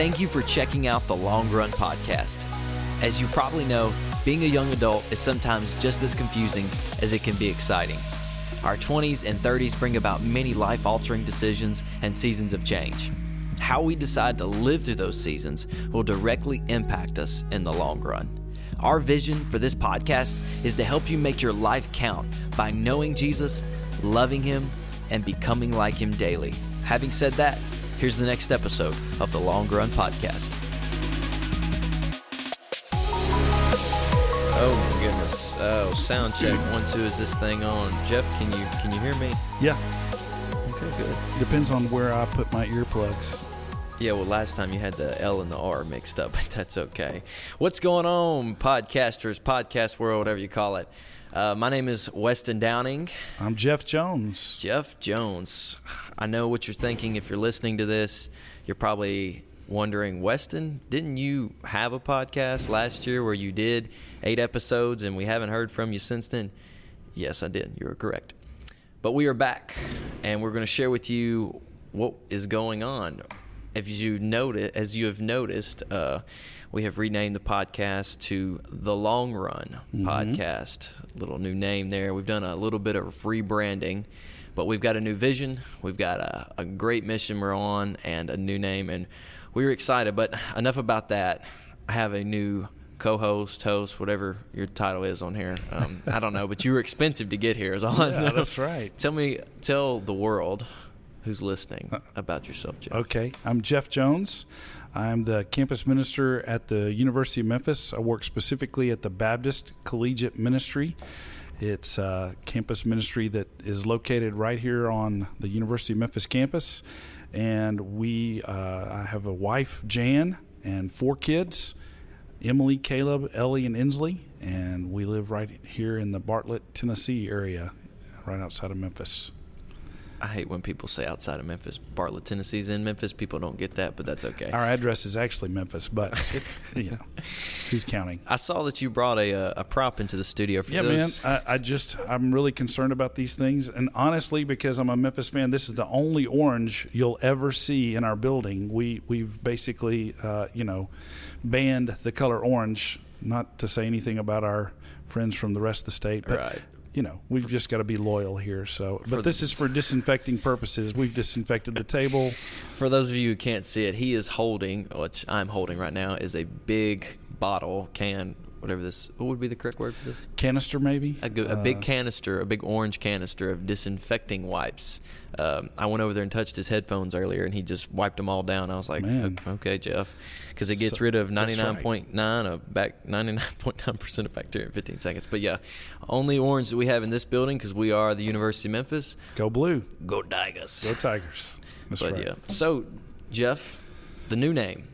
Thank you for checking out the Long Run Podcast. As you probably know, being a young adult is sometimes just as confusing as it can be exciting. Our 20s and 30s bring about many life altering decisions and seasons of change. How we decide to live through those seasons will directly impact us in the long run. Our vision for this podcast is to help you make your life count by knowing Jesus, loving Him, and becoming like Him daily. Having said that, here's the next episode of the Long Run Podcast. Oh my goodness! Oh, sound check one two. Is this thing on? Jeff, can you can you hear me? Yeah, Okay, good. depends on where I put my earplugs. Yeah, well, last time you had the L and the R mixed up, but that's okay. What's going on, podcasters, podcast world, whatever you call it? Uh, my name is Weston Downing. I'm Jeff Jones. Jeff Jones. I know what you're thinking if you're listening to this. You're probably wondering, Weston, didn't you have a podcast last year where you did eight episodes and we haven't heard from you since then? Yes, I did. You were correct. But we are back and we're going to share with you what is going on. If you notice, as you have noticed, uh, we have renamed the podcast to the Long Run Podcast. Little new name there. We've done a little bit of rebranding, but we've got a new vision. We've got a, a great mission we're on and a new name, and we were excited. But enough about that. I have a new co-host, host, whatever your title is on here. Um, I don't know, but you were expensive to get here. Is all I know. that's right. Tell me, tell the world who's listening about yourself, Jeff. Okay, I'm Jeff Jones. I'm the campus minister at the University of Memphis. I work specifically at the Baptist Collegiate Ministry. It's a campus ministry that is located right here on the University of Memphis campus. And we, uh, I have a wife, Jan, and four kids Emily, Caleb, Ellie, and Inslee. And we live right here in the Bartlett, Tennessee area, right outside of Memphis. I hate when people say outside of Memphis. Bartlett, Tennessee's in Memphis. People don't get that, but that's okay. Our address is actually Memphis, but it, you know, who's counting? I saw that you brought a, uh, a prop into the studio for Yeah, those. man. I, I just I'm really concerned about these things, and honestly, because I'm a Memphis fan, this is the only orange you'll ever see in our building. We we've basically uh, you know banned the color orange. Not to say anything about our friends from the rest of the state, but Right. You know we've just got to be loyal here. So, but this is for disinfecting purposes. We've disinfected the table. For those of you who can't see it, he is holding, which I'm holding right now, is a big bottle, can, whatever this, what would be the correct word for this? Canister, maybe A, go- a big Uh, canister, a big orange canister of disinfecting wipes. Um, I went over there and touched his headphones earlier, and he just wiped them all down. I was like, Man. "Okay, Jeff," because it gets So- rid of that's right. 99.9 of back 99.9 percent of bacteria in 15 seconds. But yeah, only orange that we have in this building because we are the University of Memphis. Go blue, Go Tigers! go Tigers. That's but right. yeah, so Jeff, the new name,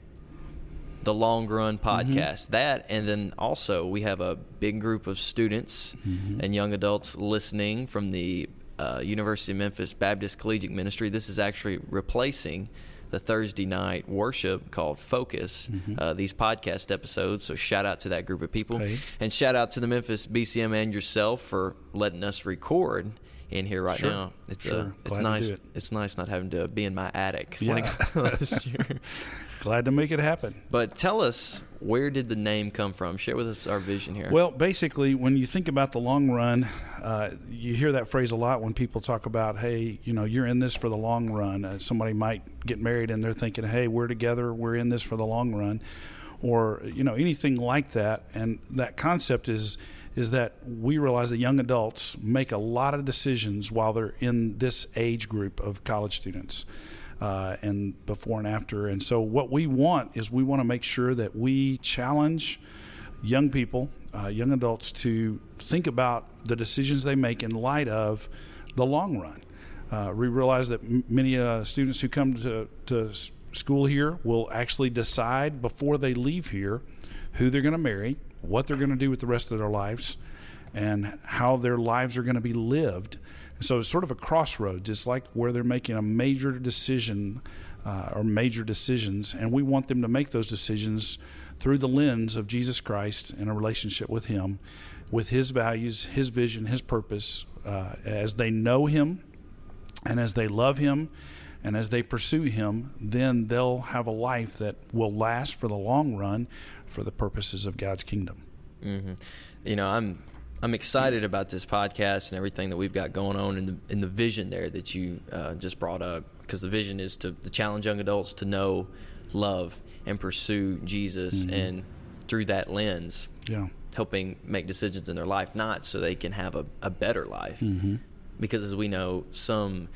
the Long Run Mm-hmm. Podcast. That, and then also we have a big group of students Mm-hmm. and young adults listening from the uh, University of Memphis Baptist Collegiate Ministry. This is actually replacing the Thursday night worship called Focus. Mm-hmm. Uh, these podcast episodes. So shout out to that group of people, Hey. and shout out to the Memphis BCM and yourself for letting us record. In here right Sure. now, it's Sure. uh, it's Glad nice. it. It's nice not having to be in my attic Yeah. like last year. Glad to make it happen. But tell us, where did the name come from? Share with us our vision here. Well, basically, when you think about the long run, uh, you hear that phrase a lot when people talk about, hey, you know, you're in this for the long run. Uh, somebody might get married and they're thinking, hey, we're together, we're in this for the long run, or you know, anything like that. And that concept is is that we realize that young adults make a lot of decisions while they're in this age group of college students uh, and before and after. And so, what we want is we want to make sure that we challenge young people, uh, young adults, to think about the decisions they make in light of the long run. Uh, we realize that m- many uh, students who come to, to school here will actually decide before they leave here who they're going to marry, what they're going to do with the rest of their lives, and how their lives are going to be lived. So it's sort of a crossroads. It's like where they're making a major decision uh, or major decisions, and we want them to make those decisions through the lens of Jesus Christ and a relationship with Him, with His values, His vision, His purpose, uh, as they know Him and as they love Him And as they pursue Him, then they'll have a life that will last for the long run for the purposes of God's kingdom. Mm-hmm. You know, I'm I'm excited about this podcast and everything that we've got going on in the in the vision there that you uh, just brought up because the vision is to, to, challenge young adults to know, love, and pursue Jesus, mm-hmm. and through that lens, yeah, helping make decisions in their life, not so they can have a, a better life, mm-hmm. because as we know, some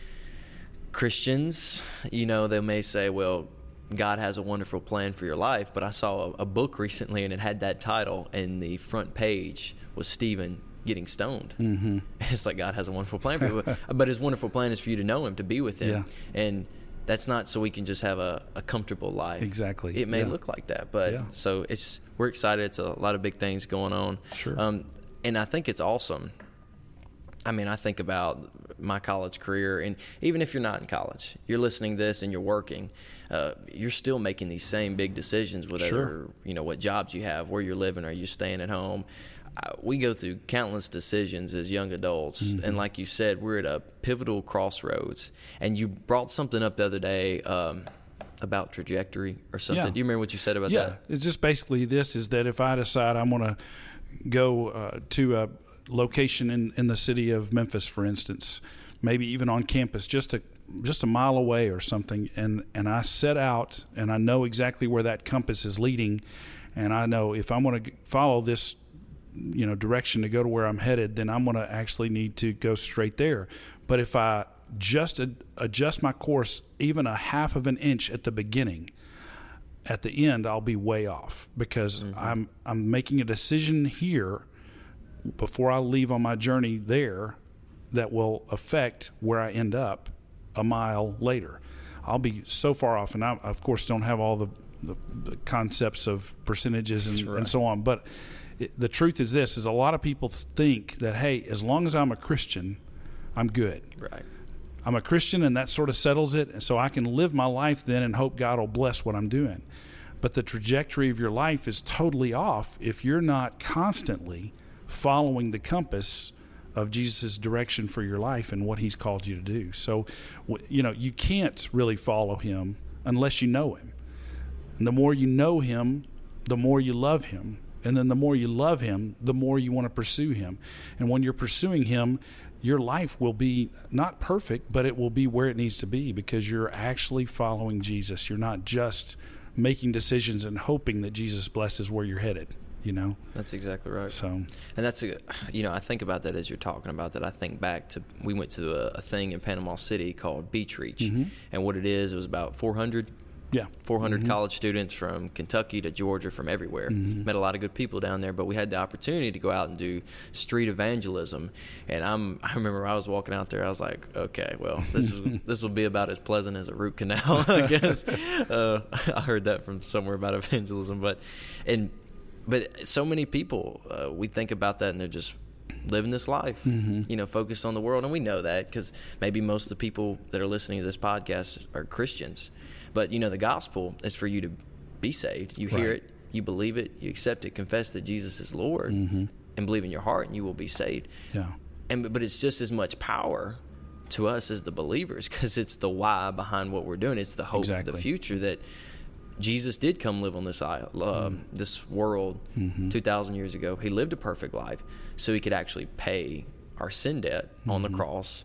Christians, you know, they may say, well. God has a wonderful plan for your life, but I saw a, a book recently and it had that title, and the front page was Stephen getting stoned. Mm-hmm. It's like God has a wonderful plan for you, but His wonderful plan is for you to know Him, to be with Him, yeah. and that's not so we can just have a, a comfortable life. Exactly. It may yeah. look like that, but yeah. so it's we're excited. It's a lot of big things going on. Sure. Um, and I think it's awesome. I mean, I think about my college career, and even if you're not in college, you're listening to this and you're working, uh, you're still making these same big decisions, whether sure. you know what jobs you have, where you're living, are you staying at home. We go through countless decisions as young adults, mm-hmm. and like you said, we're at a pivotal crossroads. And you brought something up the other day um, about trajectory or something. Yeah. Do you remember what you said about yeah. that? It's just basically this: is that if I decide I'm going to go uh, to a location in, in the city of Memphis, for instance, maybe even on campus, just a just a mile away or something, and and I set out and I know exactly where that compass is leading, and I know if I'm going to follow this you know direction to go to where I'm headed, then I'm going to actually need to go straight there. But if I just ad- adjust my course even a half of an inch at the beginning, at the end I'll be way off because Mm-hmm. I'm I'm making a decision here before I leave on my journey there that will affect where I end up a mile later. I'll be so far off, and I of course don't have all the the, the concepts of percentages and, right. and so on, but it, the truth is this: is a lot of people think that hey, as long as I'm a Christian, I'm good. Right. I'm a Christian, and that sort of settles it. And so I can live my life then and hope God will bless what I'm doing. But the trajectory of your life is totally off if you're not constantly following the compass of Jesus' direction for your life and what He's called you to do. So, you know, you can't really follow Him unless you know Him. And the more you know Him, the more you love Him. And then the more you love Him, the more you want to pursue Him. And when you're pursuing Him, your life will be not perfect, but it will be where it needs to be because you're actually following Jesus. You're not just making decisions and hoping that Jesus blesses where you're headed. You know, that's exactly right. So, and that's a, you know, I think about that as you're talking about that. I think back to we went to a, a thing in Panama City called Beach Reach, mm-hmm. and what it is, it was about 400 yeah, 400 mm-hmm. college students from Kentucky to Georgia, from everywhere. Mm-hmm. Met a lot of good people down there, but we had the opportunity to go out and do street evangelism. And I'm, I remember I was walking out there, I was like, okay, well, this is this will be about as pleasant as a root canal, I guess. uh, I heard that from somewhere about evangelism, but and but so many people, uh, we think about that and they're just living this life, mm-hmm. you know, focused on the world. And we know that because maybe most of the people that are listening to this podcast are Christians. But, you know, the gospel is for you to be saved. You hear it, you believe it, you accept it, confess that Jesus is Lord, mm-hmm. and believe in your heart, and you will be saved. Yeah. And But it's just as much power to us as the believers because it's the why behind what we're doing. It's the hope exactly. for the future that Jesus did come live on this isle, uh, mm. this world mm-hmm. 2,000 years ago. He lived a perfect life so he could actually pay our sin debt mm-hmm. on the cross.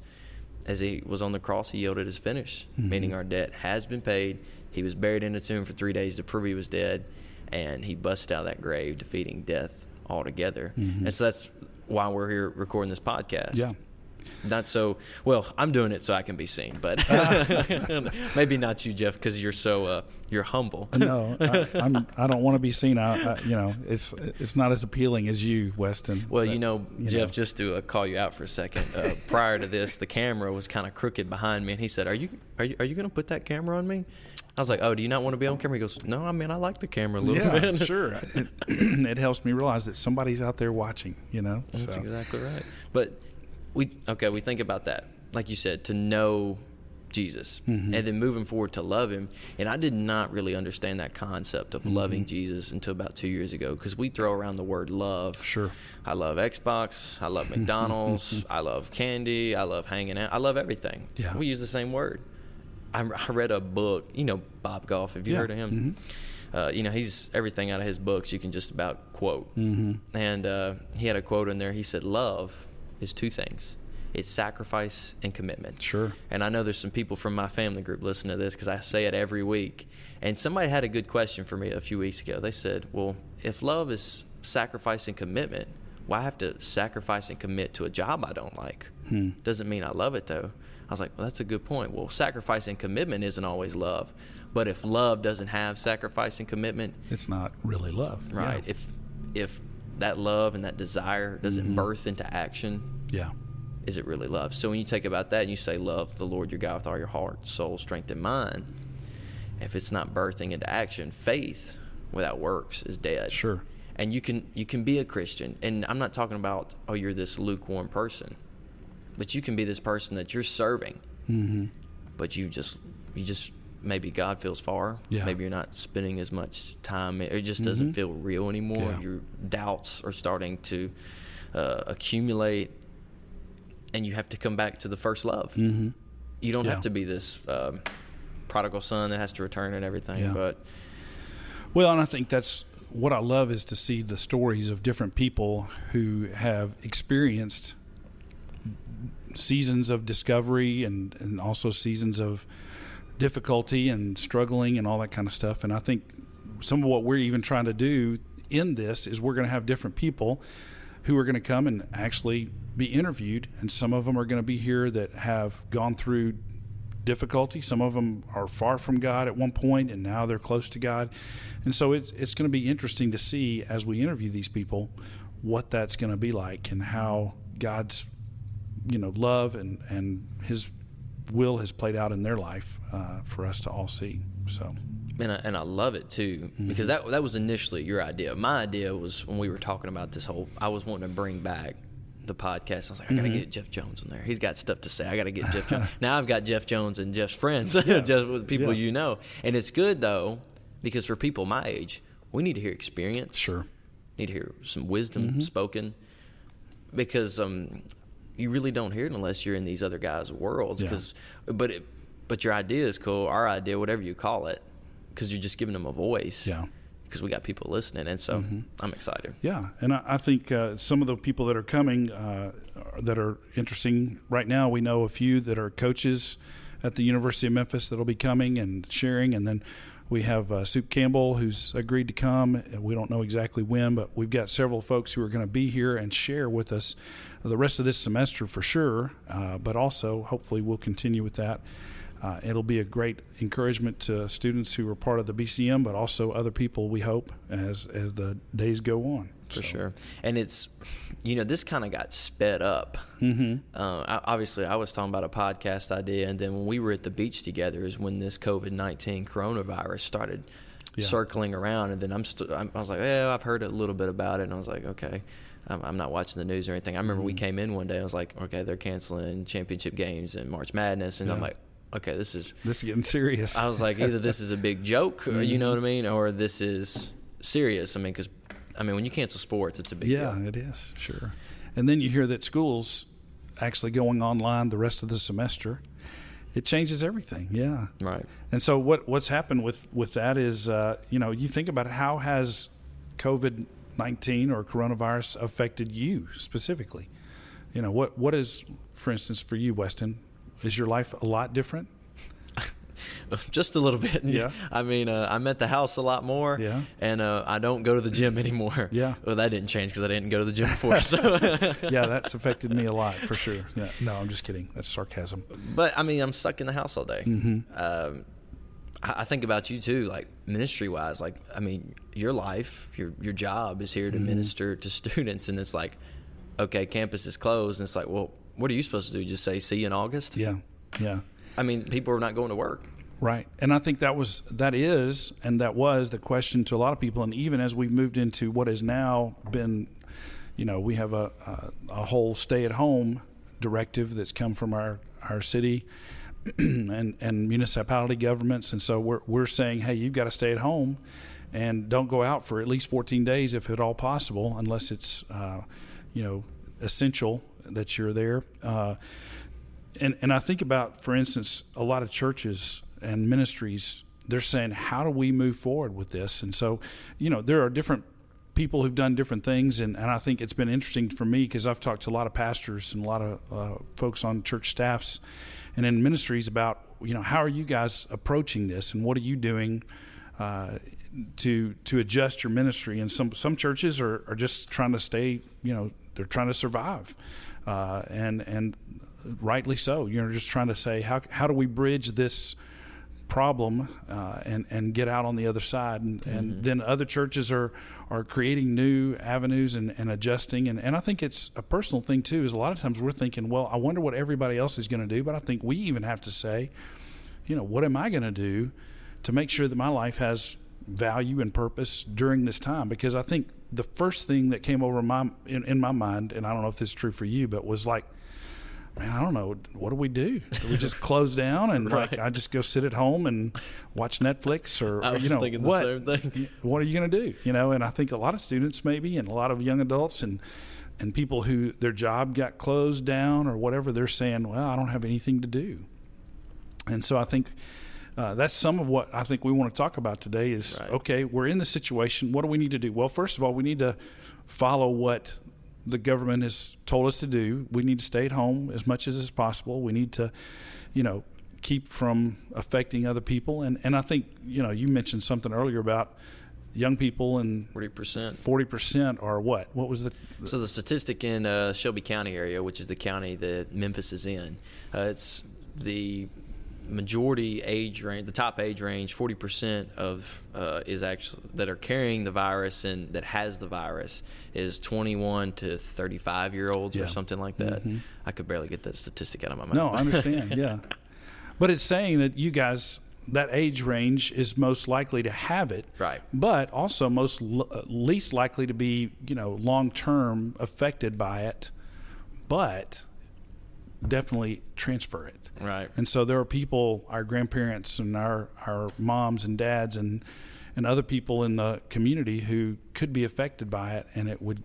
As he was on the cross, he yielded his finish, mm-hmm. meaning our debt has been paid. He was buried in a tomb for three days to prove he was dead, and he busted out of that grave, defeating death altogether. Mm-hmm. And so that's why we're here recording this podcast. Yeah not so well i'm doing it so i can be seen but maybe not you jeff because you're so uh, you're humble no I, I'm, i don't want to be seen I, I, you know it's it's not as appealing as you weston well but, you know you jeff know. just to uh, call you out for a second uh, prior to this the camera was kind of crooked behind me and he said are you are you, are you going to put that camera on me I was like, "Oh, do you not want to be on camera?" He goes, "No, I mean, I like the camera a little yeah, bit." sure. It, it, helps me realize that somebody's out there watching. You know, that's so. exactly right. But we okay, we think about that, like you said, to know Jesus, mm-hmm. and then moving forward to love Him. And I did not really understand that concept of mm-hmm. loving Jesus until about two years ago, because we throw around the word love. Sure, I love Xbox. I love McDonald's. I love candy. I love hanging out. I love everything. Yeah. we use the same word. I, I read a book. You know Bob Goff. Have you Yeah. heard of him? Mm-hmm. Uh, you know he's everything out of his books you can just about quote. Mm-hmm. And uh, he had a quote in there. He said, "Love is two things: it's sacrifice and commitment." Sure. And I know there's some people from my family group listening to this because I say it every week. And somebody had a good question for me a few weeks ago. They said, "Well, if love is sacrifice and commitment, why have to sacrifice and commit to a job I don't like? Hmm. Doesn't mean I love it though." I was like, "Well, that's a good point. Well, sacrifice and commitment isn't always love, but if love doesn't have sacrifice and commitment, It's not really love. right? Yeah. If if that love and that desire doesn't Mm-hmm. birth into action, yeah. is it really love? So when you take about that and you say love the Lord your God with all your heart, soul, strength, and mind, if it's not birthing into action, faith without works is dead. Sure. And you can you can be a Christian, and I'm not talking about oh you're this lukewarm person, but you can be this person that you're serving, Mm-hmm. but you just you just maybe God feels far. Yeah. Maybe you're not spending as much time. It just doesn't Mhm. feel real anymore. Yeah. Your doubts are starting to uh, accumulate, and you have to come back to the first love. Mm-hmm. You don't Yeah. have to be this um, prodigal son that has to return and everything. But Well, and I think that's what I love is to see the stories of different people who have experienced seasons of discovery and, and also seasons of difficulty and struggling and all that kind of stuff. And I think some of what we're even trying to do in this is we're going to have different people who are going to come and actually be interviewed. And some of them are going to be here that have gone through difficulty. Some of them are far from God at one point, and now they're close to God. And so it's it's going to be interesting to see as we interview these people what that's going to be like and how God's you know love and and His will has played out in their life uh, for us to all see. So and I, and I love it too because that that was initially your idea. My idea was when we were talking about this whole. I was wanting to bring back the podcast. I was like, I got to get Jeff Jones in there. He's got stuff to say. I got to get Jeff Jones. now I've got Jeff Jones and Jeff's friends, just with people Yeah. you know, and it's good though because for people my age, we need to hear experience. sure, need to hear some wisdom spoken because um, you really don't hear it unless you're in these other guys' worlds. Yeah. Because, but it, but your idea is cool. Our idea, whatever you call it, because you're just giving them a voice. Yeah. Because we got people listening, and so I'm excited. yeah. And I, I think uh, some of the people that are coming uh, that are interesting right now. We know a few that are coaches at the University of Memphis that'll be coming and sharing, and then. We have uh, Soup Campbell who's agreed to come. We don't know exactly when, but we've got several folks who are going to be here and share with us the rest of this semester for sure. Uh, but also, hopefully, we'll continue with that. Uh, it'll be a great encouragement to students who are part of the BCM, but also other people. We hope as as the days go on. For sure. And it's, you know, this kind of got sped up. Mm-hmm. Uh, I, obviously, I was talking about a podcast idea, and then when we were at the beach together is when this COVID 19 coronavirus started Yeah. circling around. And then I'm, st- I'm I was like, well, I've heard a little bit about it. And I was like, okay. I'm, I'm not watching the news or anything. I remember we Mm-hmm. came in one day. I was like, okay, they're canceling championship games and March Madness, and I'm like, okay, this is. This is getting serious. I was like, either this is a big joke, or, you know what I mean, or this is serious. I mean, because I mean, when you cancel sports, it's a big yeah, deal. it is sure. And then you hear that schools actually going online the rest of the semester. It changes everything. Yeah. Right. And so what what's happened with with that is uh, you know you think about it, how has COVID nineteen or coronavirus affected you specifically? You know what what is for instance for you, Weston? Is your life a lot different? Just a little bit. Yeah. I mean, uh, I'm at the house a lot more. Yeah. And uh, I don't go to the gym anymore. Yeah. Well, that didn't change because I didn't go to the gym before. So. yeah, that's affected me a lot for sure. Yeah, no, I'm just kidding. That's sarcasm. But I mean, I'm stuck in the house all day. Mm-hmm. Um, I, think about you too, like ministry wise. Like, I mean, your life, your your job is here to Mm-hmm. minister to students, and it's like, okay, campus is closed, and it's like, well, what are you supposed to do? Just say see you in August? Yeah, yeah. I mean, people are not going to work. Right. And I think that was that is and that was the question to a lot of people and even as we've moved into what has now been you know, we have a a, a whole stay at home directive that's come from our our city and and municipality governments and so we're we're saying, "Hey, you've got to stay at home and don't go out for at least 14 days if at all possible unless it's uh, you know, essential that you're there." Uh, and and I think about, for instance, a lot of churches and ministries. They're saying, "How do we move forward with this?" And so, you know, there are different people who've done different things, and, and I think it's been interesting for me because I've talked to a lot of pastors and a lot of uh, folks on church staffs and in ministries about, you know, how are you guys approaching this, and what are you doing uh, to to adjust your ministry? And some some churches are, are just trying to stay, you know, they're trying to survive, uh, and and rightly so. You're just trying to say how how do we bridge this problem uh, and and get out on the other side. And, mm-hmm. and then other churches are are creating new avenues and, and adjusting. And, and I think it's a personal thing too is a lot of times we're thinking well I wonder what everybody else is going to do. But I think we even have to say you know what am I going to do to make sure that my life has value and purpose during this time? Because I think the first thing that came over my in, in my mind and I don't know if this is true for you but was like man, I don't know. What do we do? Do we just close down and right. like I just go sit at home and watch Netflix or, I was you know thinking what? the same thing. What are you going to do? You know, and I think a lot of students maybe and a lot of young adults and and people who their job got closed down or whatever, they're saying, well, I don't have anything to do. And so I think uh, that's some of what I think we want to talk about today is right. okay, we're in the situation. What do we need to do? Well, first of all, we need to follow what the government has told us to do. We need to stay at home as much as is possible. We need to, you know, keep from affecting other people. And and I think you know you mentioned something earlier about young people and forty percent. Forty percent are what? What was the? So the statistic in uh, Shelby County area, which is the county that Memphis is in, uh, it's the majority age range, the top age range, 40% of uh, is actually that are carrying the virus and that has the virus is 21 to 35 year olds yeah. or something like that. Mm-hmm. I could barely get that statistic out of my mouth. No, I understand. yeah, but it's saying that you guys that age range is most likely to have it, right? But also most l- least likely to be you know long term affected by it, but definitely transfer it. Right. And so there are people, our grandparents and our, our moms and dads and and other people in the community who could be affected by it and it would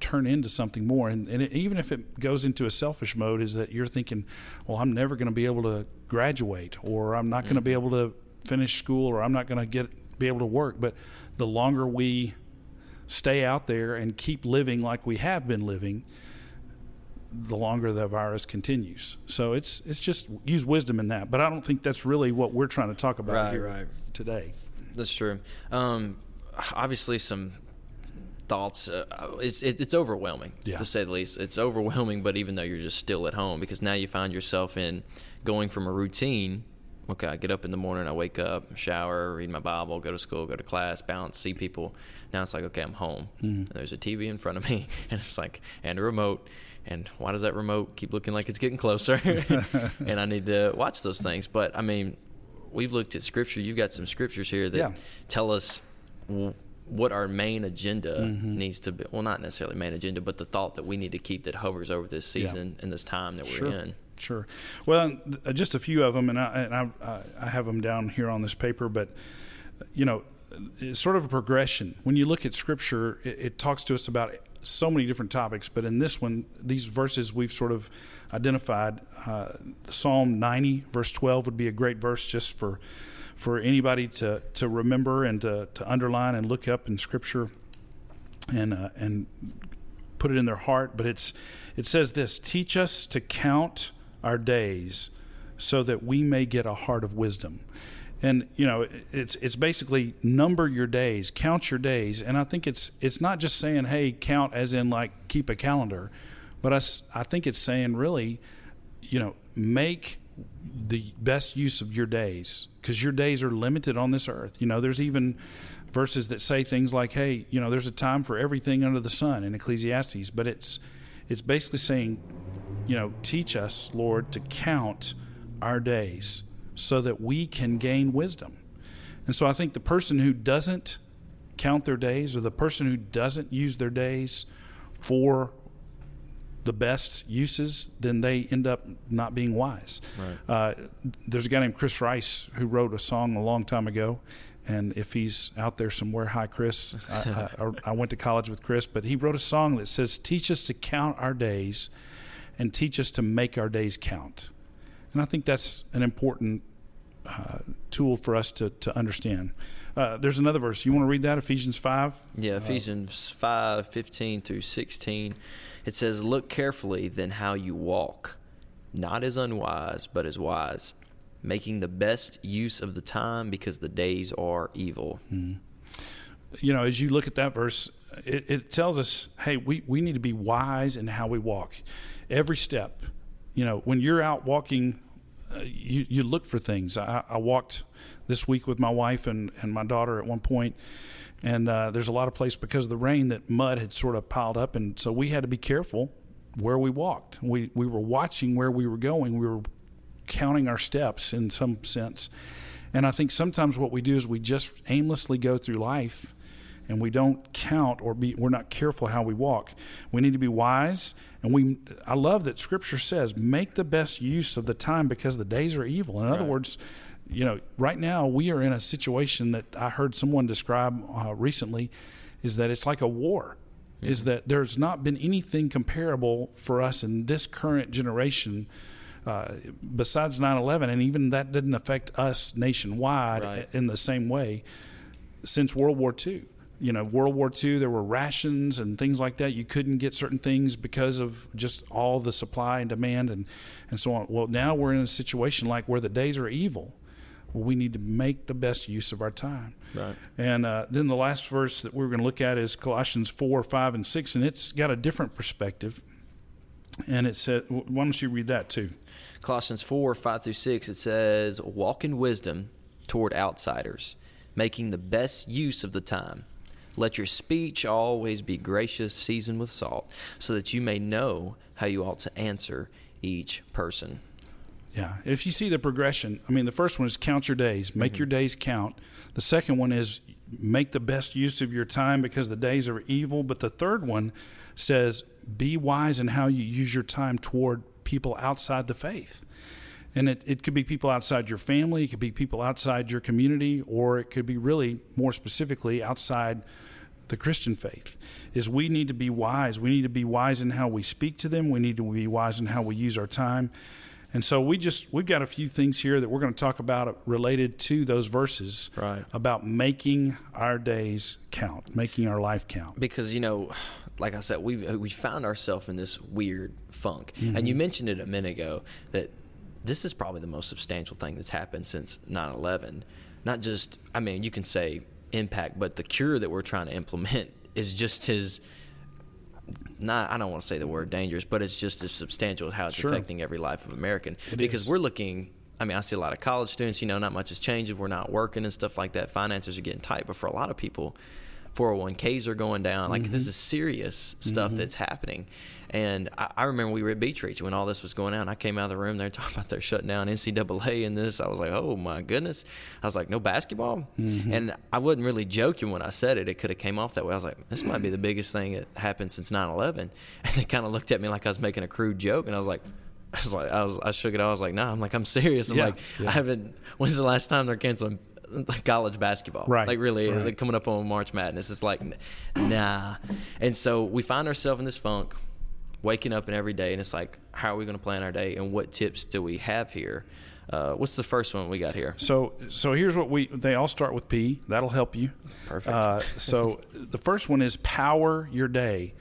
turn into something more and, and it, even if it goes into a selfish mode is that you're thinking well i'm never going to be able to graduate or i'm not going to be mm-hmm. able to finish school or i'm not going to get be able to work but the longer we stay out there and keep living like we have been living the longer the virus continues. So it's it's just use wisdom in that. But I don't think that's really what we're trying to talk about right, here right. today. That's true. Um, obviously, some thoughts. Uh, it's it's overwhelming yeah. to say the least. It's overwhelming. But even though you're just still at home, because now you find yourself in going from a routine. Okay, I get up in the morning, I wake up, shower, read my Bible, go to school, go to class, bounce, see people. Now it's like, okay, I'm home. Mm. there's a TV in front of me, and it's like, and a remote, and why does that remote keep looking like it's getting closer? and I need to watch those things. But I mean, we've looked at scripture. You've got some scriptures here that yeah. tell us what our main agenda mm-hmm. needs to be. Well, not necessarily main agenda, but the thought that we need to keep that hovers over this season yeah. and this time that we're in. Sure. Well, just a few of them, and I, and I, I have them down here on this paper, but you know, it's sort of a progression. When you look at Scripture, it, it talks to us about so many different topics, but in this one, these verses we've sort of identified. Uh, Psalm 90, verse 12, would be a great verse just for for anybody to to remember and to, to underline and look up in Scripture and uh, and put it in their heart. But it's it says this: Teach us to count our days, so that we may get a heart of wisdom and you know it's it's basically number your days count your days. And i think it's it's not just saying hey count as in like keep a calendar but i, I think it's saying really you know make the best use of your days because your days are limited on this earth. You know there's even verses that say things like hey you know there's a time for everything under the sun in ecclesiastes but it's it's basically saying you know teach us lord to count our days so that we can gain wisdom. And so I think the person who doesn't count their days or the person who doesn't use their days for the best uses, then they end up not being wise. Right. Uh, there's a guy named Chris Rice who wrote a song a long time ago. And if he's out there somewhere, hi, Chris. I, I, I went to college with Chris, but he wrote a song that says, Teach us to count our days and teach us to make our days count. And I think that's an important uh, tool for us to, to understand. Uh, there's another verse. You want to read that, Ephesians 5? Yeah, Ephesians 5 15 through 16. It says, Look carefully then how you walk, not as unwise, but as wise, making the best use of the time because the days are evil. Mm. You know, as you look at that verse, it, it tells us, hey, we, we need to be wise in how we walk. Every step. You know, when you're out walking, uh, you, you look for things. I, I walked this week with my wife and, and my daughter at one point, and uh, there's a lot of place because of the rain that mud had sort of piled up, and so we had to be careful where we walked. We we were watching where we were going. We were counting our steps in some sense, and I think sometimes what we do is we just aimlessly go through life, and we don't count or be we're not careful how we walk. We need to be wise, and we I love that Scripture says make the best use of the time because the days are evil. In other words you know, right now we are in a situation that I heard someone describe uh, recently is that it's like a war. Mm-hmm. Is that there's not been anything comparable for us in this current generation uh, besides 9/11, and even that didn't affect us nationwide right. in the same way since World War II. You know, World War II, there were rations and things like that. You couldn't get certain things because of just all the supply and demand and, and so on. Well, now we're in a situation like where the days are evil well, we need to make the best use of our time. Right. And uh, then the last verse that we're going to look at is Colossians 4, 5, and 6, and it's got a different perspective. And it said, why don't you read that too? Colossians 4, 5 through 6, it says, Walk in wisdom toward outsiders, making the best use of the time. Let your speech always be gracious, seasoned with salt, so that you may know how you ought to answer each person. Yeah. If you see the progression, I mean, the first one is count your days, make mm-hmm. your days count. The second one is make the best use of your time because the days are evil. But the third one says be wise in how you use your time toward people outside the faith. And it, it could be people outside your family, it could be people outside your community, or it could be really more specifically outside the Christian faith. Is we need to be wise. We need to be wise in how we speak to them, we need to be wise in how we use our time. And so we just we've got a few things here that we're going to talk about related to those verses right. about making our days count, making our life count. Because you know, like I said, we we found ourselves in this weird funk, mm-hmm. and you mentioned it a minute ago that this is probably the most substantial thing that's happened since 9/11. Not just, I mean, you can say impact, but the cure that we're trying to implement is just as not I don't want to say the word dangerous, but it's just as substantial as how it's sure. affecting every life of American. It because is. we're looking I mean, I see a lot of college students, you know, not much has changed. We're not working and stuff like that. Finances are getting tight, but for a lot of people, 401ks are going down. Like mm-hmm. this is serious stuff mm-hmm. that's happening. And I, I, remember we were at Beach Reach when all this was going on. I came out of the room there talking about they're shutting down NCAA and this. I was like, oh my goodness. I was like, no basketball. Mm-hmm. And I wasn't really joking when I said it. It could have came off that way. I was like, this might be the biggest thing that happened since 9/11. And they kind of looked at me like I was making a crude joke, and I was like. I was like, I was, I shook it. I was like, nah. I'm like, I'm serious. I'm yeah, like, yeah. I haven't. When's the last time they're canceling college basketball. Right. Like really right. like coming up on March Madness. It's like nah. And so we find ourselves in this funk, waking up and every day, and it's like, how are we going to plan our day, and what tips do we have here? Uh, what's the first one we got here? So, so here's what we. They all start with P. That'll help you. Perfect. Uh, so, the first one is power your day,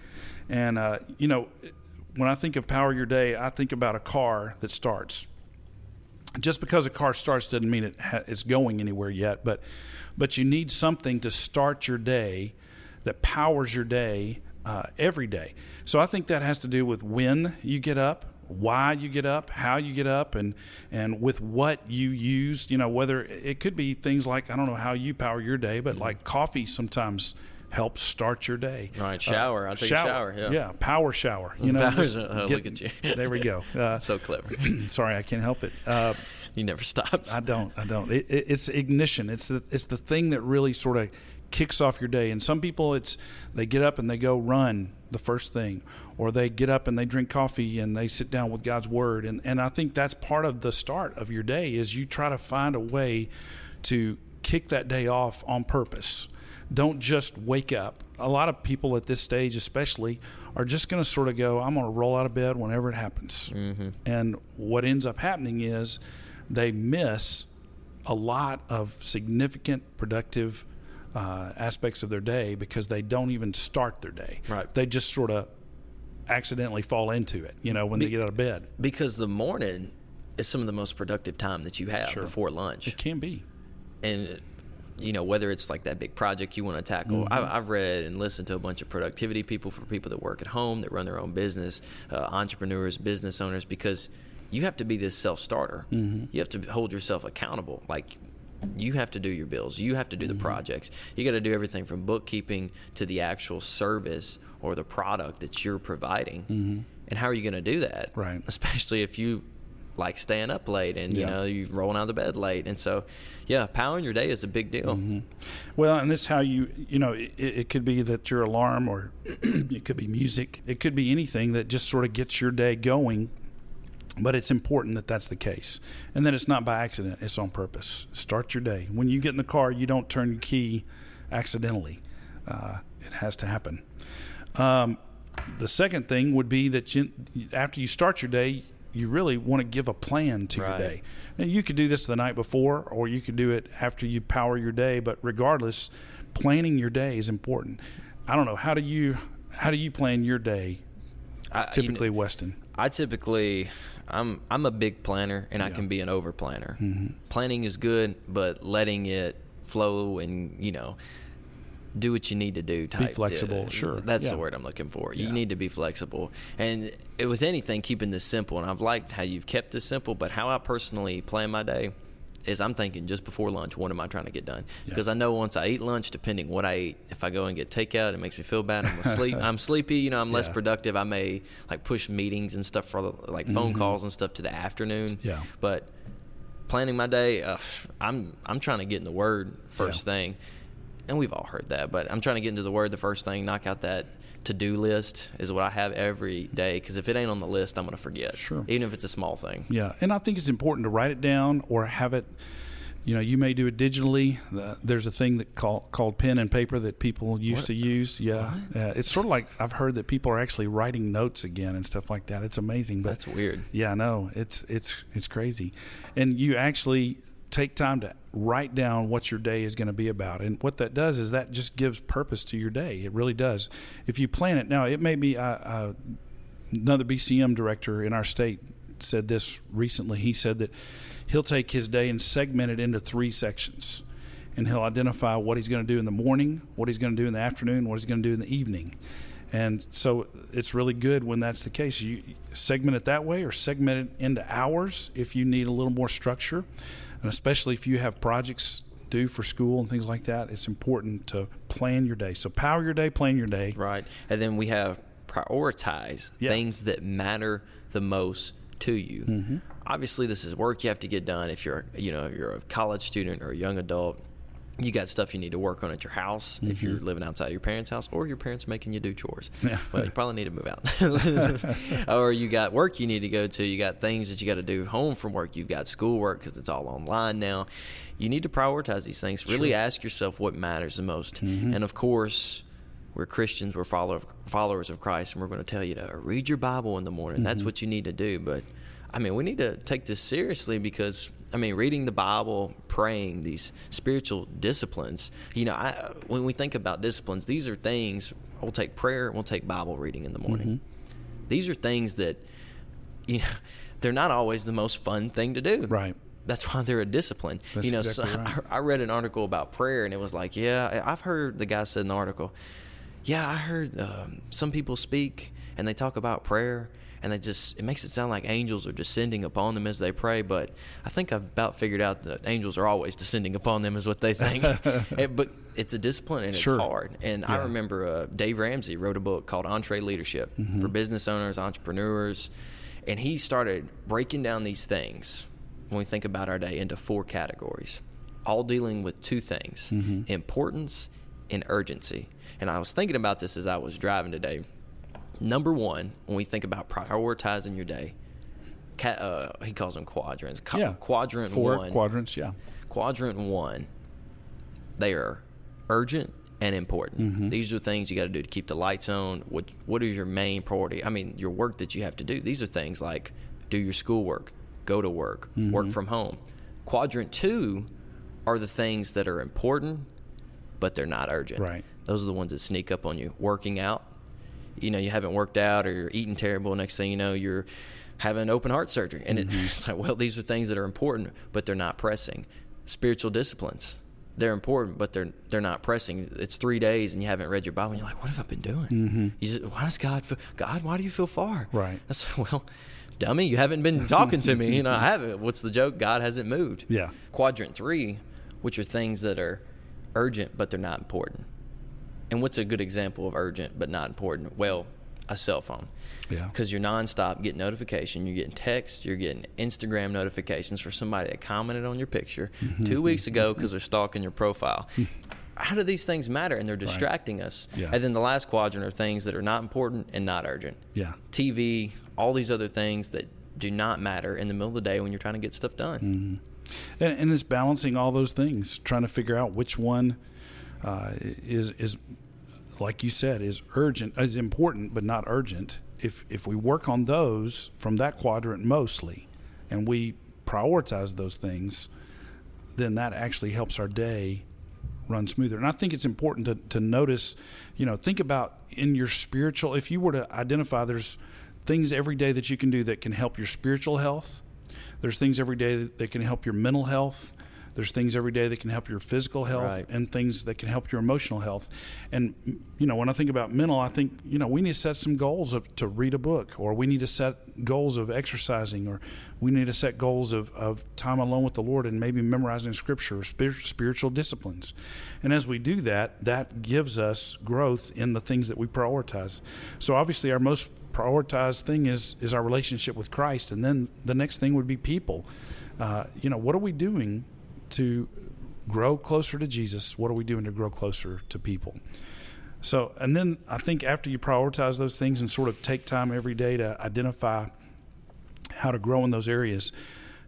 and uh, you know, when I think of power your day, I think about a car that starts just because a car starts doesn't mean it ha- it's going anywhere yet, but but you need something to start your day that powers your day uh, every day. So I think that has to do with when you get up, why you get up, how you get up, and and with what you use. You know, whether it could be things like I don't know how you power your day, but mm-hmm. like coffee sometimes help start your day. All right, shower. Uh, I'll take shower. shower. Yeah. yeah, power shower. You know, uh, get, look at you. there we go. Uh, so clever. sorry, I can't help it. Uh, you never stops. I don't. I don't. It, it, it's ignition. It's the it's the thing that really sort of kicks off your day. And some people, it's they get up and they go run the first thing, or they get up and they drink coffee and they sit down with God's word. And and I think that's part of the start of your day is you try to find a way to kick that day off on purpose don't just wake up. A lot of people at this stage, especially, are just going to sort of go, I'm going to roll out of bed whenever it happens. Mm-hmm. And what ends up happening is they miss a lot of significant productive uh, aspects of their day because they don't even start their day. Right. They just sort of accidentally fall into it, you know, when they get out of bed. Because the morning is some of the most productive time that you have Sure. before lunch. It can be. and you know whether it's like that big project you want to tackle Mm-hmm. I, i've read and listened to a bunch of productivity people for people that work at home that run their own business uh, entrepreneurs business owners because you have to be this self-starter Mm-hmm. you have to hold yourself accountable like you have to do your bills you have to do Mm-hmm. the projects you got to do everything from bookkeeping to the actual service or the product that you're providing and how are you going to do that Mm-hmm. Right. especially if you like staying up late and you know you rolling out of the bed late and so yeah powering your day is a big deal Mm-hmm. Well, and this how you you know it, it could be that your alarm or it could be music. It could be anything that just sort of gets your day going. But it's important that that's the case, and that it's not by accident; it's on purpose. Start your day. When you get in the car, you don't turn your key accidentally. Uh, it has to happen. Um, the second thing would be that you, after you start your day, you really want to give a plan to Right. your day. And you could do this the night before, or you could do it after you power your day. But regardless, planning your day is important. I don't know how do you how do you plan your day? I, you Typically, know, Weston. I typically, I'm I'm a big planner, and I can be an over planner. Mm-hmm. Planning is good, but letting it flow and you know, do what you need to do. Type Be flexible, sure. That's Yeah. the word I'm looking for. You Yeah. need to be flexible, and it, with anything, keeping this simple. And I've liked how you've kept this simple, but how I personally plan my day. Is I'm thinking just before lunch, what am I trying to get done? Because I know once I eat lunch, depending what I eat, if I go and get takeout, it makes me feel bad. I'm asleep. I'm sleepy. You know, I'm less productive. I may like push meetings and stuff for the- like phone calls and stuff to the afternoon. Mm-hmm. Yeah. But planning my day, uh, I'm I'm trying to get in the word first Yeah. thing, and we've all heard that. But I'm trying to get into the word the first thing. Knock out that to do list is what I have every day. Because if it ain't on the list, I'm gonna forget. Sure. Even if it's a small thing. Yeah, and I think it's important to write it down or have it. You know, you may do it digitally. Uh, there's a thing that call, called pen and paper that people used What? to use. Yeah, yeah. It's sort of like I've heard that people are actually writing notes again and stuff like that. It's amazing. But That's weird. Yeah, I know. It's it's it's crazy. And you actually take time to write down what your day is going to be about. And what that does is that just gives purpose to your day. It really does. If you plan it now, it may be uh, uh, another BCM director in our state said this recently. He said that he'll take his day and segment it into three sections. And he'll identify what he's going to do in the morning, what he's going to do in the afternoon, what he's going to do in the evening. And so it's really good when that's the case. You segment it that way or segment it into hours if you need a little more structure. And especially if you have projects due for school and things like that, it's important to plan your day. So power your day, plan your day. Right. And then we have prioritize Yeah. things that matter the most to you. Mm-hmm. Obviously, this is work you have to get done. If you're, you know, if you're a college student or a young adult, you got stuff you need to work on at your house if you're living outside your parents' house, or your parents making you do chores. Mm-hmm. Yeah. Well, you probably need to move out. or you got work you need to go to. You got things that you got to do home from work. You've got schoolwork because it's all online now. You need to prioritize these things. Really Sure. ask yourself what matters the most. Mm-hmm. And of course, we're Christians, we're follow, followers of Christ, and we're going to tell you to read your Bible in the morning. Mm-hmm. That's what you need to do. But I mean, we need to take this seriously because I mean, reading the Bible, praying, these spiritual disciplines. You know, I, when we think about disciplines, these are things. We'll take prayer, we'll take Bible reading in the morning. Mm-hmm. These are things that you know they're not always the most fun thing to do. Right. That's why they're a discipline. That's you know, exactly so right. I, I read an article about prayer, and it was like, yeah, I've heard the guy said in the article, yeah, I heard um, some people speak and they talk about prayer, and they just it makes it sound like angels are descending upon them as they pray. But I think I've about figured out that angels are always descending upon them, is what they think. It- but it's a discipline and Sure. it's hard. And I remember uh, Dave Ramsey wrote a book called EntreLeadership Mm-hmm. for business owners, entrepreneurs, and he started breaking down these things when we think about our day into four categories, all dealing with two things: Mm-hmm. importance and urgency. And I was thinking about this as I was driving today. Number one, when we think about prioritizing your day, ca- uh, he calls them quadrants. Qu- Yeah. Quadrant Four one. quadrants. Yeah. Quadrant one, they are urgent and important. These are things you got to do to keep the lights on. What what is your main priority? I mean, your work that you have to do. These are things like do your schoolwork, go to work, work from home. Quadrant two are the things that are important, but they're not urgent. Right. Those are the ones that sneak up on you. Working out, you know, you haven't worked out or you're eating terrible. Next thing you know, you're having open heart surgery. And it, it's like, well, these are things that are important, but they're not pressing. Spiritual disciplines, they're important, but they're they're not pressing. It's three days and you haven't read your Bible. and You're like, what have I been doing? Mm-hmm. You just, why does God feel, God, why do you feel far? Right. I said, well, dummy, you haven't been talking to me. You know, I haven't. What's the joke? God hasn't moved. Yeah. Quadrant three, which are things that are urgent but they're not important. And what's a good example of urgent but not important? Well, a cell phone. Yeah. Because you're nonstop getting notification. You're getting texts. You're getting Instagram notifications for somebody that commented on your picture Mm-hmm. two weeks ago because they're stalking your profile. How do these things matter? And they're distracting us. Yeah. And then the last quadrant are things that are not important and not urgent. Yeah. TV, all these other things that do not matter in the middle of the day when you're trying to get stuff done. Mm-hmm. And, and it's balancing all those things, trying to figure out which one uh, is is like you said is urgent, is important, but not urgent. If if we work on those from that quadrant mostly, and we prioritize those things, then that actually helps our day run smoother. And I think it's important to, to notice, you know, think about in your spiritual, if you were to identify there's things every day that you can do that can help your spiritual health, there's things every day that, that can help your mental health. There's things every day that can help your physical health Right. and things that can help your emotional health. And you know, when I think about mental, I think you know we need to set some goals of to read a book, or we need to set goals of exercising, or we need to set goals of, of time alone with the Lord and maybe memorizing Scripture or spir- spiritual disciplines. And as we do that, that gives us growth in the things that we prioritize. So obviously, our most prioritized thing is is our relationship with Christ, and then the next thing would be people. Uh, you know, what are we doing to grow closer to Jesus? What are we doing to grow closer to people? So, and then I think after you prioritize those things and sort of take time every day to identify how to grow in those areas,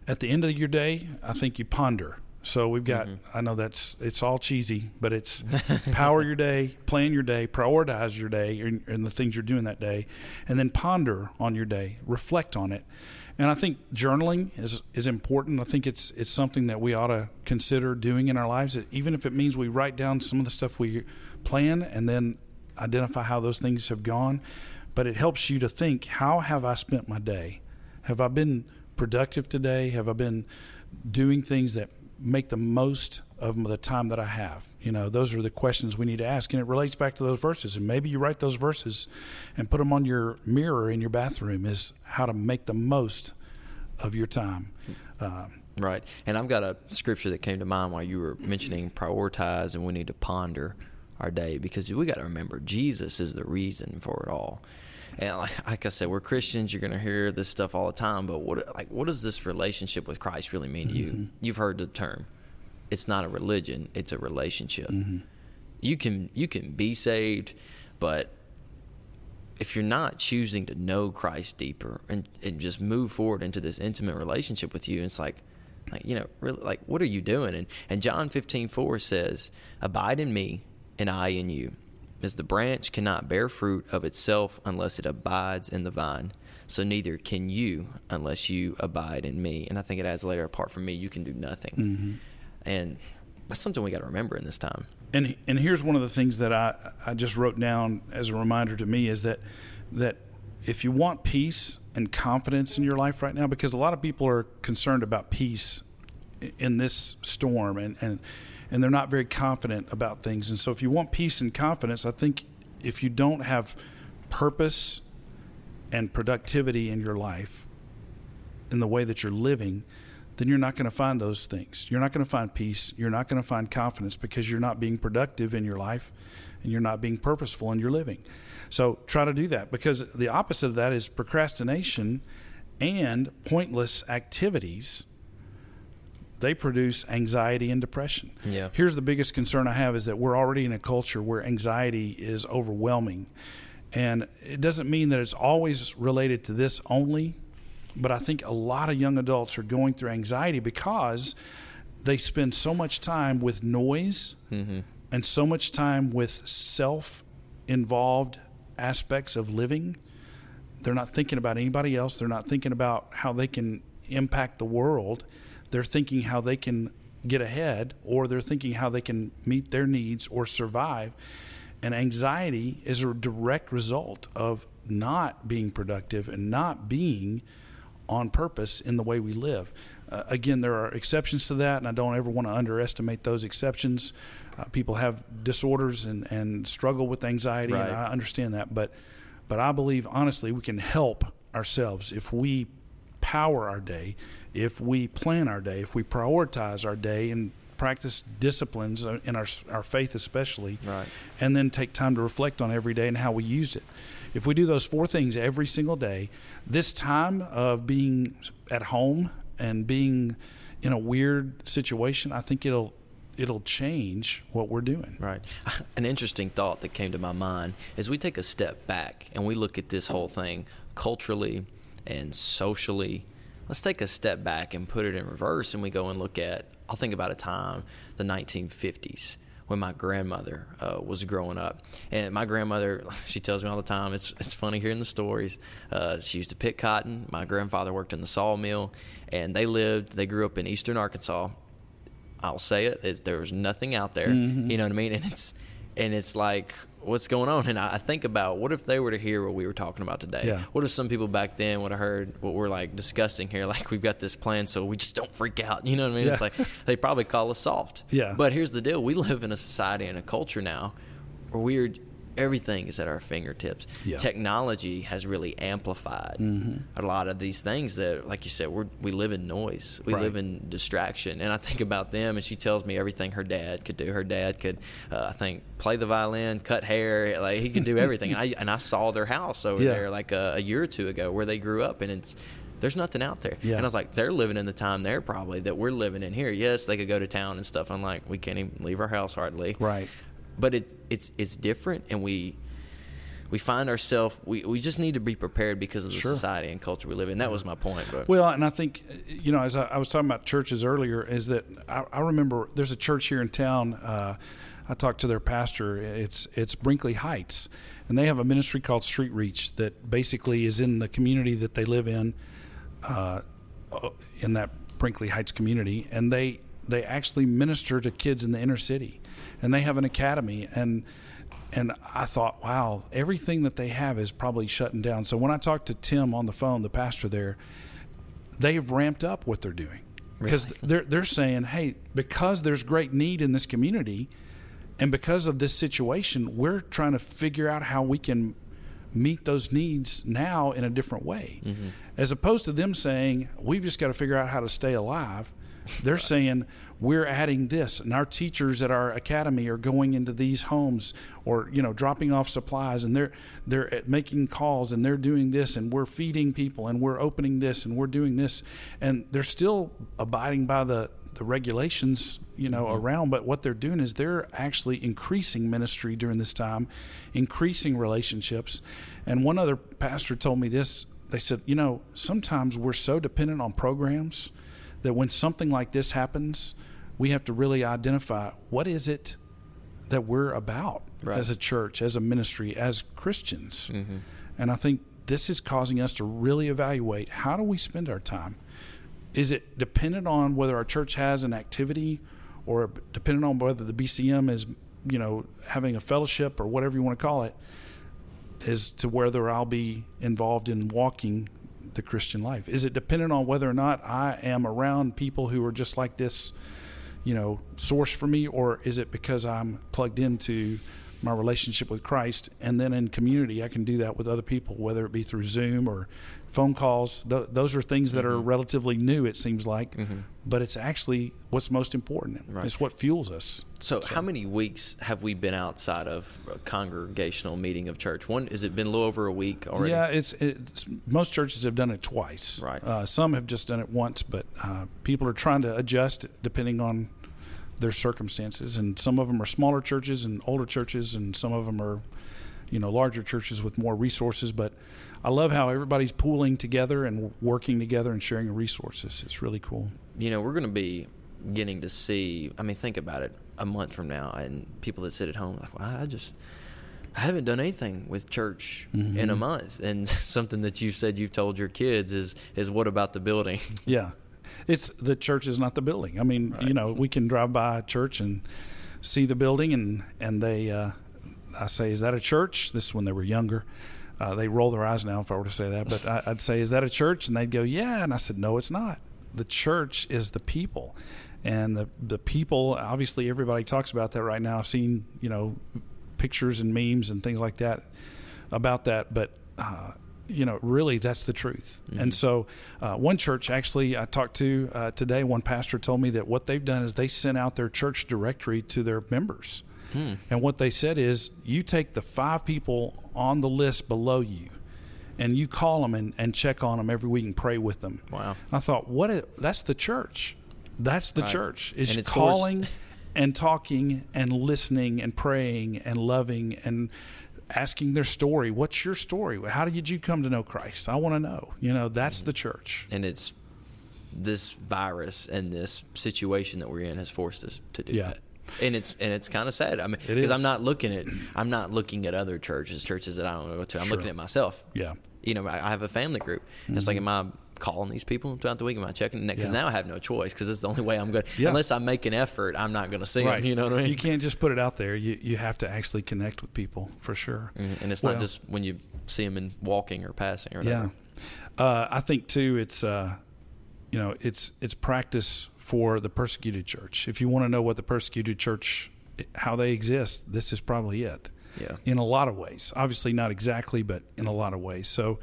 at the end of your day, I think you ponder. So we've got, mm-hmm. I know that's, it's all cheesy, but it's power your day, plan your day, prioritize your day and, and the things you're doing that day, and then ponder on your day, reflect on it. And I think journaling is is important. I think it's it's something that we ought to consider doing in our lives, even if it means we write down some of the stuff we plan and then identify how those things have gone. But it helps you to think: How have I spent my day? Have I been productive today? Have I been doing things that make the most of the time that I have? You know, those are the questions we need to ask, and it relates back to those verses. And maybe you write those verses and put them on your mirror in your bathroom. Is how to make the most of your time. Uh, Right. And I've got a scripture that came to mind while you were mentioning prioritize and we need to ponder our day because we got to remember Jesus is the reason for it all. And like, like I said, we're Christians. You're going to hear this stuff all the time. But what like what does this relationship with Christ really mean to you? Mm-hmm. You've heard the term. It's not a religion. It's a relationship. Mm-hmm. You can you can be saved, but if you're not choosing to know Christ deeper and, and just move forward into this intimate relationship with you, it's like, like you know, really, like what are you doing? And and John fifteen four says, "Abide in me, and I in you, as the branch cannot bear fruit of itself unless it abides in the vine. So neither can you unless you abide in me." And I think it adds later, "Apart from me, you can do nothing." Mm-hmm. And that's something we got to remember in this time. and and here's one of the things that I I just wrote down as a reminder to me is that that if you want peace and confidence in your life right now, because a lot of people are concerned about peace in this storm and and and they're not very confident about things. And so if you want peace and confidence, I think if you don't have purpose and productivity in your life in the way that you're living, then you're not going to find those things. You're not going to find peace. You're not going to find confidence because you're not being productive in your life and you're not being purposeful in your living. So try to do that because the opposite of that is procrastination and pointless activities. They produce anxiety and depression. Yeah. Here's the biggest concern I have is that we're already in a culture where anxiety is overwhelming. And it doesn't mean that it's always related to this only, but I think a lot of young adults are going through anxiety because they spend so much time with noise mm-hmm. and so much time with self involved aspects of living. They're not thinking about anybody else. They're not thinking about how they can impact the world. They're thinking how they can get ahead or they're thinking how they can meet their needs or survive. And anxiety is a direct result of not being productive and not being on purpose in the way we live. Uh, again, there are exceptions to that, and I don't ever want to underestimate those exceptions. Uh, people have disorders and, and struggle with anxiety, Right. and I understand that. But, but I believe, honestly, we can help ourselves if we power our day, if we plan our day, if we prioritize our day and practice disciplines uh, in our, our faith, especially Right. and then take time to reflect on every day and how we use it. If we do those four things every single day, this time of being at home and being in a weird situation, I think it'll it'll change what we're doing. Right. An interesting thought that came to my mind is we take a step back and we look at this whole thing culturally and socially. Let's take a step back and put it in reverse and we go and look at, I'll think about a time, the 1950s. When my grandmother uh, was growing up, and my grandmother, she tells me all the time. It's it's funny hearing the stories. Uh, she used to pick cotton. My grandfather worked in the sawmill, and they lived. They grew up in eastern Arkansas, I'll say it, there was nothing out there. Mm-hmm. You know what I mean? And it's and it's like what's going on? And I I think about what if they were to hear what we were talking about today? Yeah. What if some people back then would have heard what we're like discussing here? Like we've got this plan, so we just don't freak out. You know what I mean? It's like they probably call us soft. Yeah. But here's the deal: we live in a society and a culture now where we're everything is at our fingertips. Yeah. Technology has really amplified Mm-hmm. a lot of these things that, like you said, we're, we live in noise. We Right. live in distraction. And I think about them, and she tells me everything her dad could do. Her dad could, uh, I think, play the violin, cut hair. Like he could do everything. and, I, and I saw their house over Yeah. there like a, a year or two ago where they grew up, and it's there's nothing out there. Yeah. And I was like, they're living in the time there probably that we're living in here. Yes, they could go to town and stuff. I'm like, we can't even leave our house hardly Right. But it's it's it's different and we we find ourselves we, we just need to be prepared because of the Sure. society and culture we live in that was my point but Well, and I think, you know, as I, I was talking about churches earlier, is that I, I remember there's a church here in town. Uh, I talked to their pastor. It's it's Brinkley Heights, and they have a ministry called Street Reach that basically is in the community that they live in, uh, in that Brinkley Heights community, and they they actually minister to kids in the inner city, and they have an academy and. And I thought, wow, everything that they have is probably shutting down. So when I talked to Tim on the phone, the pastor there, they've ramped up what they're doing because they're they're saying, hey, because there's great need in this community, and because of this situation, we're trying to figure out how we can meet those needs now in a different way, mm-hmm. as opposed to them saying we've just got to figure out how to stay alive. They're saying we're adding this, and our teachers at our academy are going into these homes, or you know, dropping off supplies, and they're they're eh, making calls, and they're doing this, and we're feeding people, and we're opening this, and we're doing this, and they're still abiding by the the regulations, you know, mm-hmm. around. But what they're doing is they're actually increasing ministry during this time, increasing relationships. And one other pastor told me this. They said, you know, sometimes we're so dependent on programs that when something like this happens, we have to really identify what is it that we're about Right. as a church, as a ministry, as Christians. Mm-hmm. And I think this is causing us to really evaluate how do we spend our time? Is it dependent on whether our church has an activity or dependent on whether the BCM is, you know, having a fellowship or whatever you want to call it, as to whether I'll be involved in walking the Christian life? Is it dependent on whether or not I am around people who are just like this, you know, source for me, or is it because I'm plugged into my relationship with Christ, and then in community I can do that with other people, whether it be through Zoom or phone calls. Th- those are things that are relatively new, it seems like, but it's actually what's most important. Right. It's what fuels us. so, how many weeks have we been outside of a congregational meeting of church one is it been a little over a week already Yeah, it's, it's most churches have done it twice. Right. Uh, some have just done it once, but uh, people are trying to adjust depending on their circumstances. And some of them are smaller churches and older churches, and some of them are, you know, larger churches with more resources. But I love how everybody's pooling together and working together and sharing resources. It's really cool. you know we're going to be getting to see i mean think about it a month from now, and people that sit at home like, well, I just I haven't done anything with church mm-hmm. in a month, and something that you said you've told your kids is is what about the building? Yeah, it's the church is not the building. I mean, right. you know, we can drive by a church and see the building, and and they, uh, I say, is that a church? This is when they were younger. Uh, they roll their eyes now if I were to say that, but I, I'd say, is that a church? And they'd go, yeah. And I said, no, it's not. The church is the people and the the people obviously everybody talks about that right now i've seen you know pictures and memes and things like that about that but uh, you know really that's the truth mm-hmm. and so uh, one church actually i talked to uh, today one pastor told me that what they've done is they sent out their church directory to their members hmm. and what they said is you take the five people on the list below you and you call them and, and check on them every week and pray with them wow i thought what a, that's the church that's the right. church. Is calling forced. and talking and listening and praying and loving and asking their story. What's your story? How did you come to know Christ? I want to know. You know, that's the church. And it's this virus and this situation that we're in has forced us to do yeah. that. And it's and it's kind of sad. I mean, because I'm not looking at I'm not looking at other churches, churches that I don't go to. I'm sure. looking at myself. Yeah. You know, I have a family group. Mm-hmm. It's like, am I calling these people throughout the week? Am I checking? Because yeah. now I have no choice because it's the only way I'm going. Yeah. Unless I make an effort, I'm not going to see right. them. You know what I mean? You can't just put it out there. You you have to actually connect with people for sure. Mm-hmm. And it's well, not just when you see them in walking or passing or whatever. Yeah, uh, I think too. It's uh, you know it's it's practice for the persecuted church. If you want to know what the persecuted church how they exist, this is probably it. Yeah. In a lot of ways, obviously not exactly, but in a lot of ways. So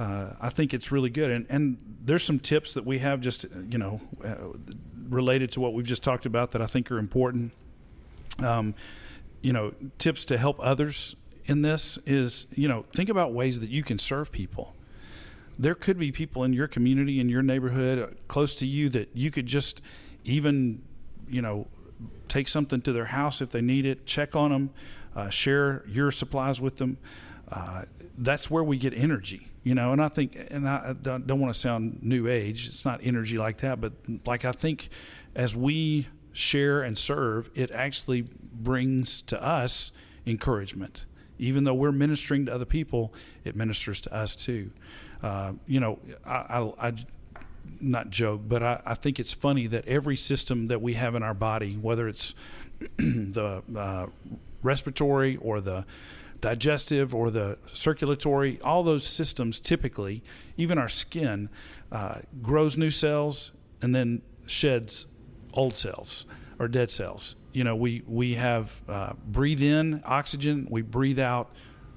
uh, I think it's really good. And, and there's some tips that we have just, you know, uh, related to what we've just talked about that I think are important. Um, you know, tips to help others in this is, you know, think about ways that you can serve people. There could be people in your community, in your neighborhood, uh, close to you that you could just even, you know, take something to their house if they need it, check on them, uh, share your supplies with them. Uh, that's where we get energy you know and i think and i don't, don't want to sound new age it's not energy like that but like i think as we share and serve it actually brings to us encouragement. Even though we're ministering to other people it ministers to us too. Uh, you know I, I, I not joke, but I, I, think it's funny that every system that we have in our body, whether it's the uh, respiratory or the digestive or the circulatory, all those systems typically, even our skin, uh, grows new cells and then sheds old cells or dead cells. You know, we, we have uh, breathe in oxygen, we breathe out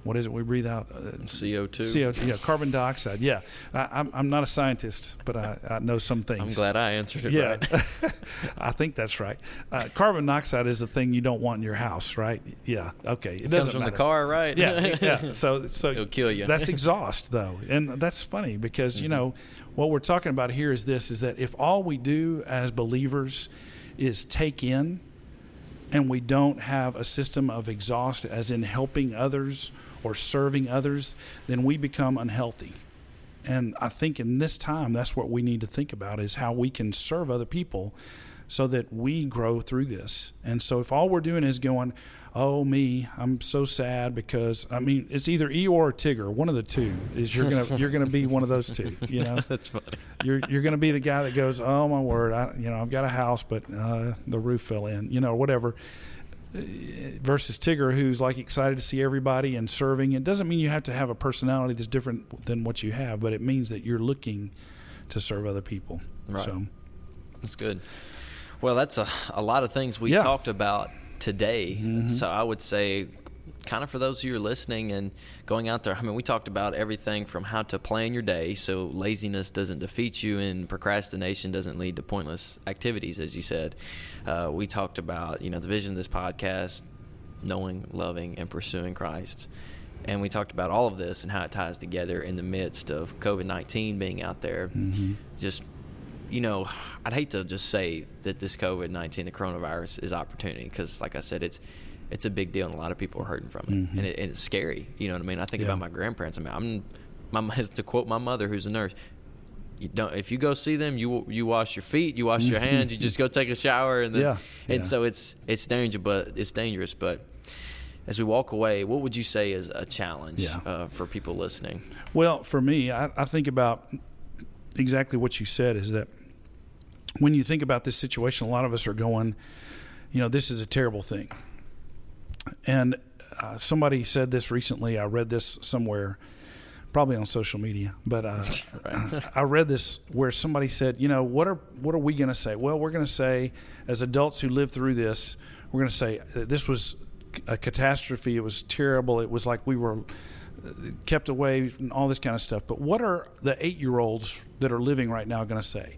what is it we breathe out? Uh, CO2. CO2, yeah, carbon dioxide. Yeah. I, am I'm, I'm not a scientist, but I, I know some things. I'm glad I answered it yeah. right. I think that's right. Uh, carbon dioxide is the thing you don't want in your house, right? Yeah. Okay. It, it comes from matter. the car, right? Yeah. Yeah. So, so it'll kill you. that's exhaust, though. And that's funny because, mm-hmm. you know, what we're talking about here is this is that if all we do as believers is take in, and we don't have a system of exhaust, as in helping others or serving others, then we become unhealthy. And I think in this time, that's what we need to think about is how we can serve other people so that we grow through this. And so if all we're doing is going, oh me, I'm so sad because I mean it's either Eeyore or Tigger, one of the two is you're gonna you're gonna be one of those two. You know, that's funny. You're you're gonna be the guy that goes, oh my word, I you know I've got a house but uh, the roof fell in, you know, whatever versus Tigger, who's like excited to see everybody and serving. It doesn't mean you have to have a personality that's different than what you have, but it means that you're looking to serve other people. Right. So that's good. Well, that's a, a lot of things we yeah. talked about today. Mm-hmm. So I would say kind of for those of you who are listening and going out there, I mean, we talked about everything from how to plan your day so laziness doesn't defeat you and procrastination doesn't lead to pointless activities, as you said. Uh, we talked about, you know, the vision of this podcast, knowing, loving, and pursuing Christ. And we talked about all of this and how it ties together in the midst of COVID 19 being out there. Mm-hmm. Just, you know, I'd hate to just say that this COVID 19, the coronavirus, is opportunity because, like I said, it's it's a big deal, and a lot of people are hurting from it, mm-hmm. and, it and, it's scary. You know what I mean? I think yeah. about my grandparents. I mean, I'm my to quote my mother, who's a nurse. you don't if you go see them, you you wash your feet, you wash your hands, you just go take a shower, and then Yeah, and yeah. so it's it's dangerous, but it's dangerous. But as we walk away, what would you say is a challenge uh, for people listening? Well, for me, I, I think about exactly what you said is that when you think about this situation, a lot of us are going, you know, this is a terrible thing. And uh, somebody said this recently. I read this somewhere, probably on social media, but uh, I read this where somebody said, you know, what are what are we going to say? Well, we're going to say, as adults who lived through this, we're going to say that this was a catastrophe. It was terrible. It was like we were kept away and all this kind of stuff. But what are the eight year olds that are living right now going to say?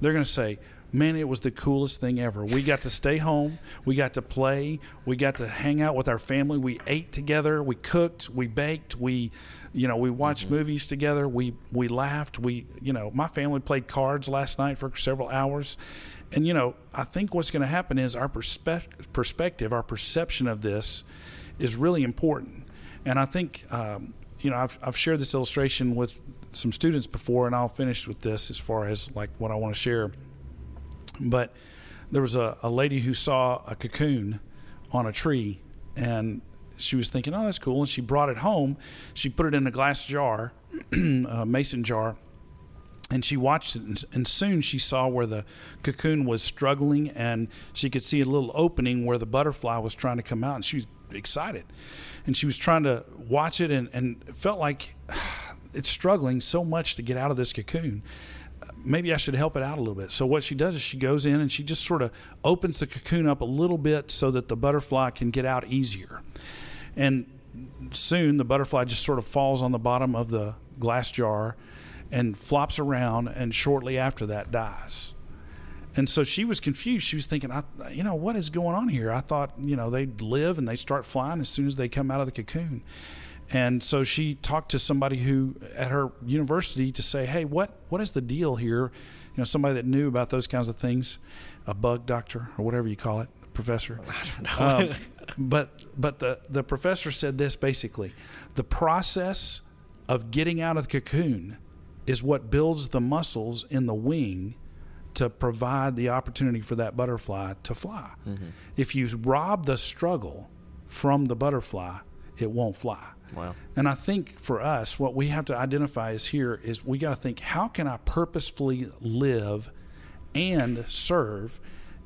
They're going to say, Man, it was the coolest thing ever. We got to stay home. We got to play. We got to hang out with our family. We ate together. We cooked. We baked. We, you know, we watched movies together. We we laughed. We, you know, my family played cards last night for several hours. And you know, I think what's going to happen is our perspe- perspective, our perception of this, is really important. And I think, um, you know, I've, I've shared this illustration with some students before, and I'll finish with this as far as like what I want to share. But there was a, a lady who saw a cocoon on a tree, and she was thinking, oh, that's cool. And she brought it home. She put it in a glass jar, a mason jar, and she watched it and, and soon she saw where the cocoon was struggling and she could see a little opening where the butterfly was trying to come out and she was excited and she was trying to watch it and, and felt like it's struggling so much to get out of this cocoon maybe i should help it out a little bit so what she does is she goes in and she just sort of opens the cocoon up a little bit so that the butterfly can get out easier and soon the butterfly just sort of falls on the bottom of the glass jar and flops around and shortly after that dies. And so she was confused. She was thinking, I, you know, what is going on here? I thought, you know, they live and they start flying as soon as they come out of the cocoon. And so she talked to somebody who at her university to say, hey, what, what is the deal here? You know, somebody that knew about those kinds of things, a bug doctor or whatever you call it, professor. I don't Um, but but the, the professor said this basically the process of getting out of the cocoon is what builds the muscles in the wing to provide the opportunity for that butterfly to fly. If you rob the struggle from the butterfly, it won't fly. Wow. And I think for us, what we have to identify is here is we got to think how can I purposefully live and serve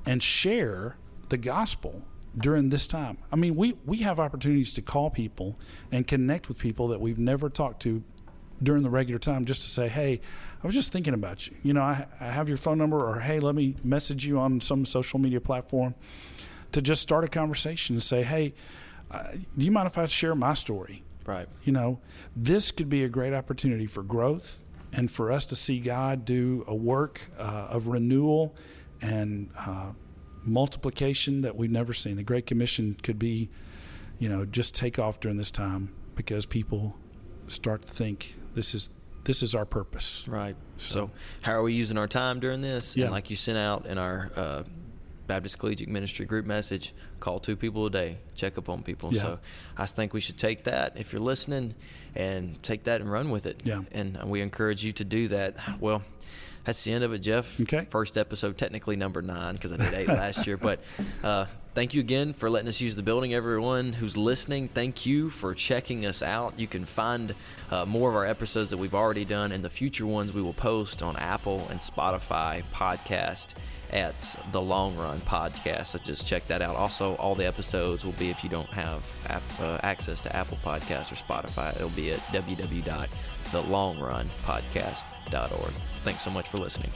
and share the gospel during this time? I mean, we, we have opportunities to call people and connect with people that we've never talked to during the regular time just to say, hey, I was just thinking about you. You know, I, I have your phone number, or hey, let me message you on some social media platform to just start a conversation and say, hey, uh, do you mind if I share my story? Right. you know, this could be a great opportunity for growth and for us to see God do a work uh, of renewal and uh, multiplication that we've never seen. The Great Commission could be, you know, just take off during this time because people start to think this is this is our purpose. Right. So, So- how are we using our time during this? Yeah. And like you sent out in our uh, Baptist Collegiate Ministry group message, call two people a day, check up on people. Yeah. So I think we should take that if you're listening and take that and run with it. Yeah. And we encourage you to do that. Well, that's the end of it, Jeff. Okay. First episode, technically number nine because I did eight last year. But uh, thank you again for letting us use the building. Everyone who's listening, thank you for checking us out. You can find uh, more of our episodes that we've already done and the future ones we will post on Apple and Spotify podcast at the Long Run Podcast. So just check that out. Also, all the episodes will be if you don't have app, uh, access to Apple Podcasts or Spotify, it'll be at www.thelongrunpodcast.org. Thanks so much for listening.